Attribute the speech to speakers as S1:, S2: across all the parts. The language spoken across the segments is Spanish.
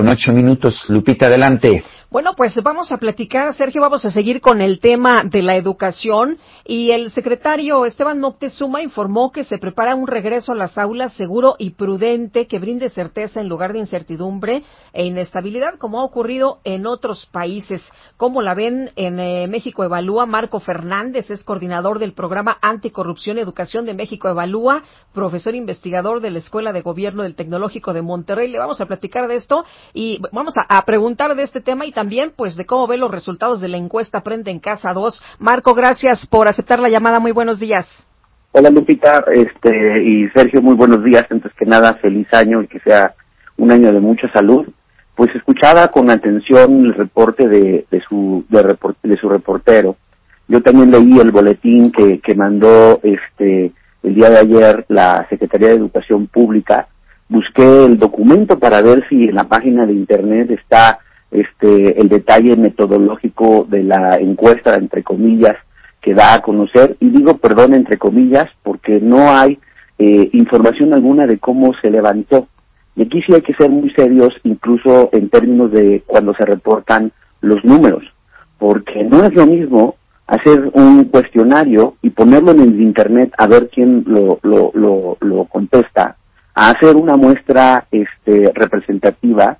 S1: con ocho minutos. Lupita, adelante.
S2: Bueno, pues vamos a platicar, Sergio, vamos a seguir con el tema de la educación y el secretario Esteban Moctezuma informó que se prepara un regreso a las aulas seguro y prudente que brinde certeza en lugar de incertidumbre e inestabilidad como ha ocurrido en otros países. Como la ven en eh, México Evalúa, Marco Fernández es coordinador del programa Anticorrupción y Educación de México Evalúa, profesor investigador de la Escuela de Gobierno del Tecnológico de Monterrey. Le vamos a platicar de esto y vamos a, preguntar de este tema y pues de cómo ve los resultados de la encuesta Aprende en Casa 2. Marco, gracias por aceptar la llamada. Muy buenos días.
S3: Hola Lupita, este y Sergio, muy buenos días. Antes que nada, feliz año y que sea un año de mucha salud. Pues escuchaba con atención el reporte de, de su de, de su reportero. Yo también leí el boletín que, que mandó este el día de ayer la Secretaría de Educación Pública. Busqué el documento para ver si en la página de internet está este, el detalle metodológico de la encuesta, entre comillas, que da a conocer, y digo perdón entre comillas, porque no hay eh, información alguna de cómo se levantó. Y aquí sí hay que ser muy serios, incluso en términos de cuando se reportan los números, porque no es lo mismo hacer un cuestionario y ponerlo en el internet a ver quién lo, lo, lo, lo contesta, a hacer una muestra este, representativa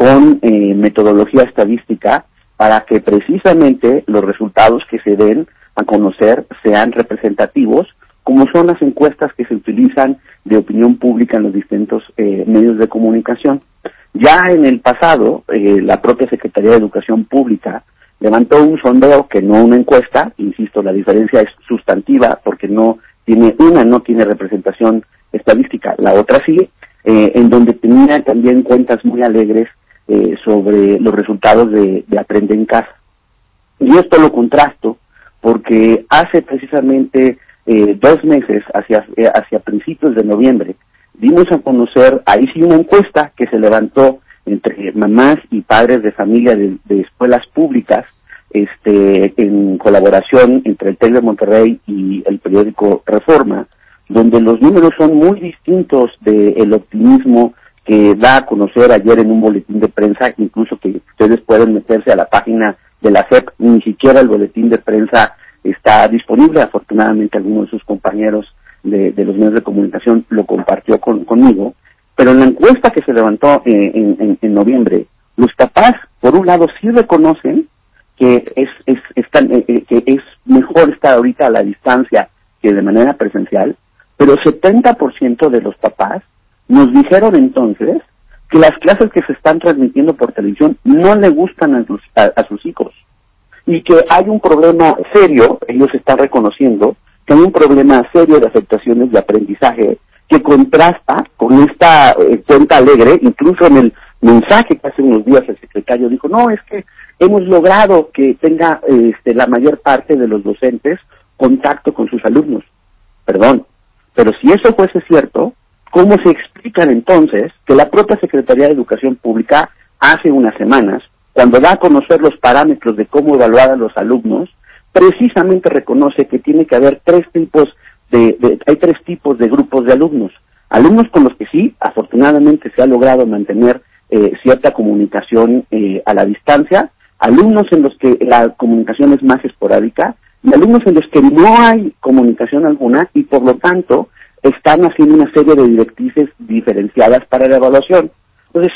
S3: con eh, metodología estadística para que precisamente los resultados que se den a conocer sean representativos, como son las encuestas que se utilizan de opinión pública en los distintos eh, medios de comunicación. Ya en el pasado, eh, la propia Secretaría de Educación Pública levantó un sondeo que no una encuesta, insisto, la diferencia es sustantiva porque no tiene una no tiene representación estadística, la otra sí, en donde tenía también cuentas muy alegres eh, sobre los resultados de, de Aprende en Casa. Y esto lo contrasto porque hace precisamente eh, dos meses, hacia, eh, hacia principios de noviembre, dimos a conocer, ahí sí una encuesta que se levantó entre mamás y padres de familia de, escuelas públicas, este, en colaboración entre el TEC de Monterrey y el periódico Reforma, donde los números son muy distintos del optimismo que da a conocer ayer en un boletín de prensa, incluso que ustedes pueden meterse a la página de la CEP, ni siquiera el boletín de prensa está disponible, afortunadamente alguno de sus compañeros de, los medios de comunicación lo compartió conmigo, pero en la encuesta que se levantó en, noviembre, los papás, por un lado, sí reconocen que es, es, eh, eh, que es mejor estar ahorita a la distancia que de manera presencial, pero 70% de los papás nos dijeron entonces que las clases que se están transmitiendo por televisión no le gustan a sus, a, sus hijos y que hay un problema serio, ellos están reconociendo que hay un problema serio de afectaciones de aprendizaje que contrasta con esta eh, cuenta alegre, incluso en el mensaje que hace unos días el secretario dijo, no, es que hemos logrado que tenga este, la mayor parte de los docentes contacto con sus alumnos. Perdón, pero si eso fuese cierto, ¿Cómo se explican entonces que la propia Secretaría de Educación Pública hace unas semanas, cuando da a conocer los parámetros de cómo evaluar a los alumnos, precisamente reconoce que tiene que haber tres tipos de, hay tres tipos de grupos de alumnos. Alumnos con los que sí, afortunadamente se ha logrado mantener eh, cierta comunicación eh, a la distancia, alumnos en los que la comunicación es más esporádica y alumnos en los que no hay comunicación alguna y por lo tanto están haciendo una serie de directrices diferenciadas para la evaluación. Entonces,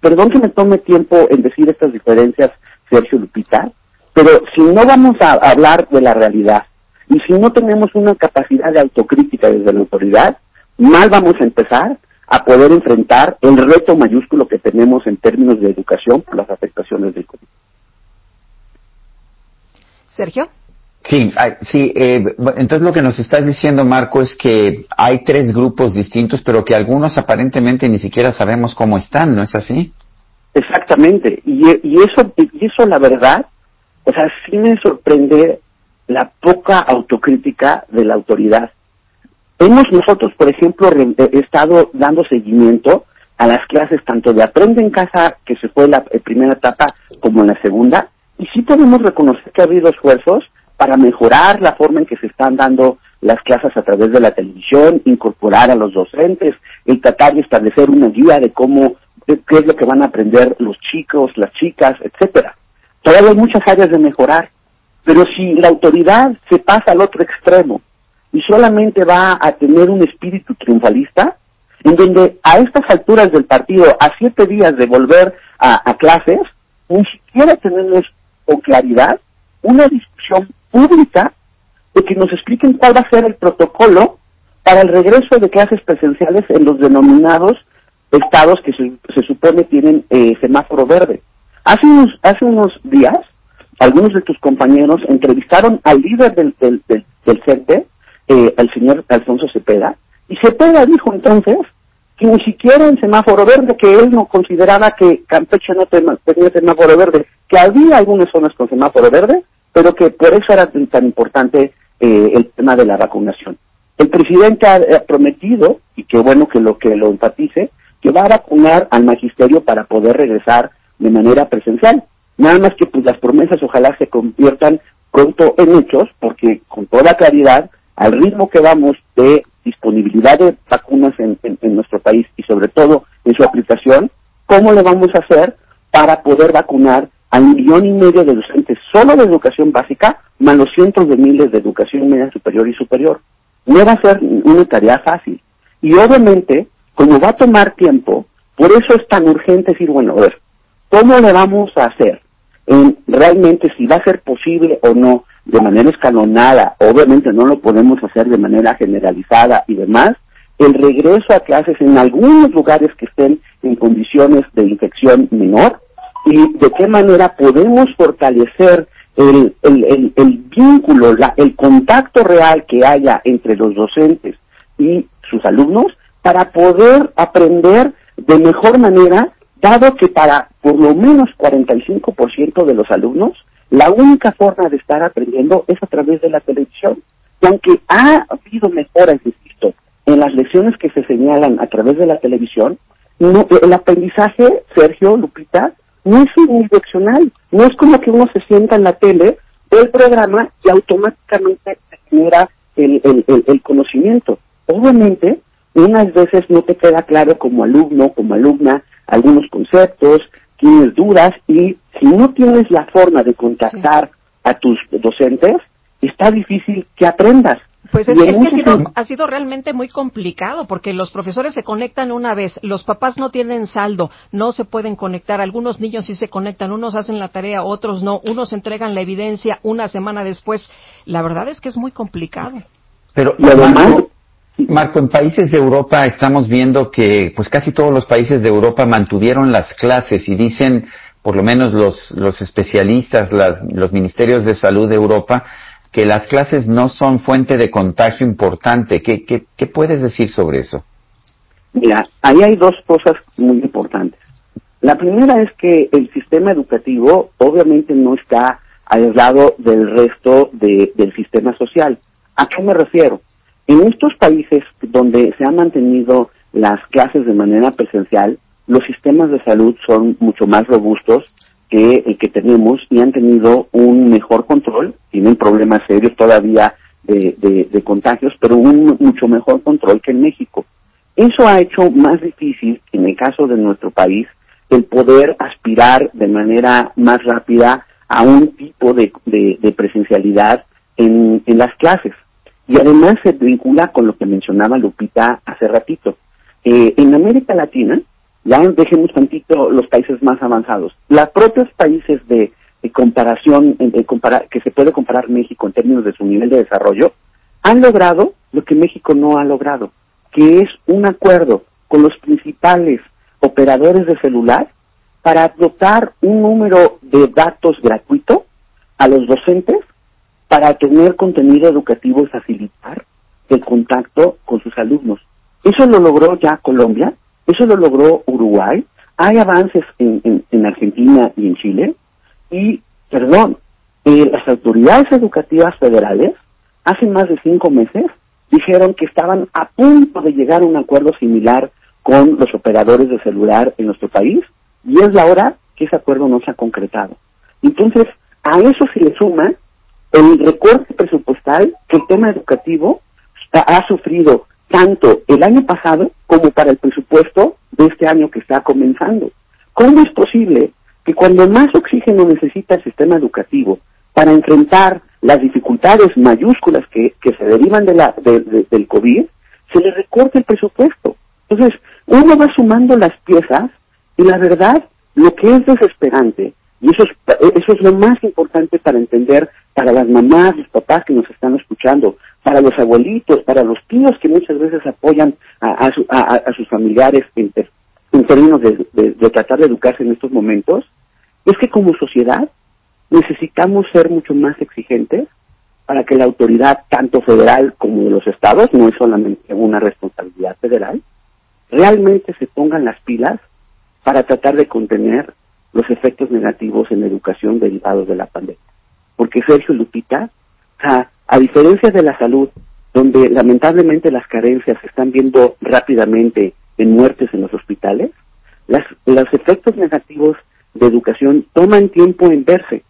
S3: perdón que me tome tiempo en decir estas diferencias, Sergio Lupita, pero si no vamos a hablar de la realidad y si no tenemos una capacidad de autocrítica desde la autoridad, mal vamos a empezar a poder enfrentar el reto mayúsculo que tenemos en términos de educación por las afectaciones del COVID.
S2: Sergio.
S1: Sí, sí. Eh, entonces lo que nos estás diciendo, Marco, es que hay tres grupos distintos, pero que algunos aparentemente ni siquiera sabemos cómo están, ¿no es así?
S3: Exactamente. Y, y eso, y eso la verdad, o sea, sí me sorprende la poca autocrítica de la autoridad. Hemos nosotros, por ejemplo, estado dando seguimiento a las clases tanto de Aprende en Casa, que se fue la primera etapa, como en la segunda, y sí podemos reconocer que ha habido esfuerzos para mejorar la forma en que se están dando las clases a través de la televisión, incorporar a los docentes, el tratar de establecer una guía de cómo qué es lo que van a aprender los chicos, las chicas, etcétera. Todavía hay muchas áreas de mejorar, pero si la autoridad se pasa al otro extremo y solamente va a tener un espíritu triunfalista, en donde a estas alturas del partido, a siete días de volver a, clases, ni siquiera tenemos con claridad una discusión pública de que nos expliquen cuál va a ser el protocolo para el regreso de clases presenciales en los denominados estados que se, supone tienen eh, semáforo verde. Hace unos, hace unos días, algunos de tus compañeros entrevistaron al líder del, del, del, CENTE, eh, al señor Alfonso Cepeda, y Cepeda dijo entonces que ni siquiera en semáforo verde, que él no consideraba que Campeche no tenía semáforo verde, que había algunas zonas con semáforo verde, pero que por eso era tan importante eh, el tema de la vacunación. El presidente ha, prometido, y qué bueno que lo que lo enfatice, que va a vacunar al magisterio para poder regresar de manera presencial. Nada más que pues las promesas ojalá se conviertan pronto en hechos, porque con toda claridad, al ritmo que vamos de disponibilidad de vacunas en, nuestro país y sobre todo en su aplicación, ¿cómo le vamos a hacer para poder vacunar al millón y medio de docentes solo de educación básica, más los cientos de miles de educación media superior y superior? No va a ser una tarea fácil. Y obviamente, como va a tomar tiempo, por eso es tan urgente decir, bueno, a ver, ¿cómo le vamos a hacer? En realmente si va a ser posible o no de manera escalonada, obviamente no lo podemos hacer de manera generalizada y demás, el regreso a clases en algunos lugares que estén en condiciones de infección menor y de qué manera podemos fortalecer el, el, el, vínculo, la, el contacto real que haya entre los docentes y sus alumnos para poder aprender de mejor manera, dado que para por lo menos 45% de los alumnos la única forma de estar aprendiendo es a través de la televisión. Y aunque ha habido mejoras, insisto, en las lecciones que se señalan a través de la televisión, no, el aprendizaje, Sergio, Lupita, no es unidireccional. No es como que uno se sienta en la tele, ve el programa y automáticamente se genera el, el, el conocimiento. Obviamente, unas veces no te queda claro como alumno, como alumna, algunos conceptos, tienes dudas y si no tienes la forma de contactar a tus docentes, está difícil que aprendas.
S2: Pues es, que ha sido, ha sido, realmente muy complicado porque los profesores se conectan una vez, los papás no tienen saldo, no se pueden conectar, algunos niños sí se conectan, unos hacen la tarea, otros no, unos entregan la evidencia una semana después. La verdad es que es muy complicado.
S1: Pero además, Marco, en países de Europa estamos viendo que pues casi todos los países de Europa mantuvieron las clases y dicen, por lo menos los, los especialistas, las, los ministerios de salud de Europa, que las clases no son fuente de contagio importante. ¿Qué, qué, qué puedes decir sobre eso?
S3: Mira, ahí hay dos cosas muy importantes. La primera es que el sistema educativo obviamente no está aislado del resto de, del sistema social. ¿A qué me refiero? En estos países donde se han mantenido las clases de manera presencial, los sistemas de salud son mucho más robustos que el que tenemos y han tenido un mejor control, tienen problemas serios todavía de, de, contagios, pero un mucho mejor control que en México. Eso ha hecho más difícil, en el caso de nuestro país, el poder aspirar de manera más rápida a un tipo de, de presencialidad en, en las clases. Y además se vincula con lo que mencionaba Lupita hace ratito. Eh, en América Latina, ya dejemos tantito los países más avanzados, los propios países de, comparación, que se puede comparar México en términos de su nivel de desarrollo, han logrado lo que México no ha logrado, que es un acuerdo con los principales operadores de celular para dotar un número de datos gratuito a los docentes para tener contenido educativo y facilitar el contacto con sus alumnos. Eso lo logró ya Colombia, eso lo logró Uruguay, hay avances en, en, Argentina y en Chile, y, perdón, eh, las autoridades educativas federales hace más de cinco meses dijeron que estaban a punto de llegar a un acuerdo similar con los operadores de celular en nuestro país, y es la hora que ese acuerdo no se ha concretado. Entonces, a eso se le suma el recorte presupuestal que el tema educativo ha, sufrido tanto el año pasado como para el presupuesto de este año que está comenzando. ¿Cómo es posible que cuando más oxígeno necesita el sistema educativo para enfrentar las dificultades mayúsculas que, se derivan de la, del COVID, se le recorte el presupuesto? Entonces, uno va sumando las piezas y la verdad, lo que es desesperante, y eso es, eso es lo más importante para entender para las mamás, los papás que nos están escuchando, para los abuelitos, para los tíos que muchas veces apoyan a, sus familiares en, términos de, tratar de educarse en estos momentos, es que como sociedad necesitamos ser mucho más exigentes para que la autoridad, tanto federal como de los estados, no es solamente una responsabilidad federal, realmente se pongan las pilas para tratar de contener los efectos negativos en educación derivados de la pandemia. Porque Sergio Lupita, a, a diferencia de la salud, donde lamentablemente las carencias se están viendo rápidamente en muertes en los hospitales, las, los efectos negativos de educación toman tiempo en verse,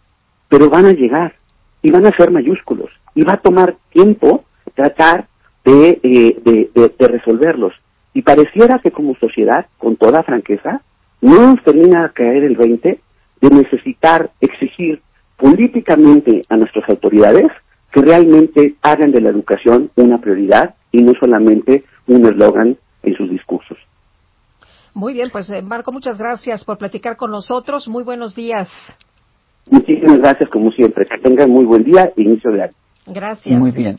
S3: pero van a llegar y van a ser mayúsculos y va a tomar tiempo tratar de, eh, de, de resolverlos. Y pareciera que como sociedad, con toda franqueza, no nos termina a caer el 20 de necesitar exigir políticamente a nuestras autoridades que realmente hagan de la educación una prioridad y no solamente un eslogan en sus discursos.
S2: Muy bien, pues eh, Marco, muchas gracias por platicar con nosotros. Muy buenos días.
S3: Muchísimas gracias, como siempre. Que tengan muy buen día e inicio de año.
S2: Gracias.
S1: Muy bien.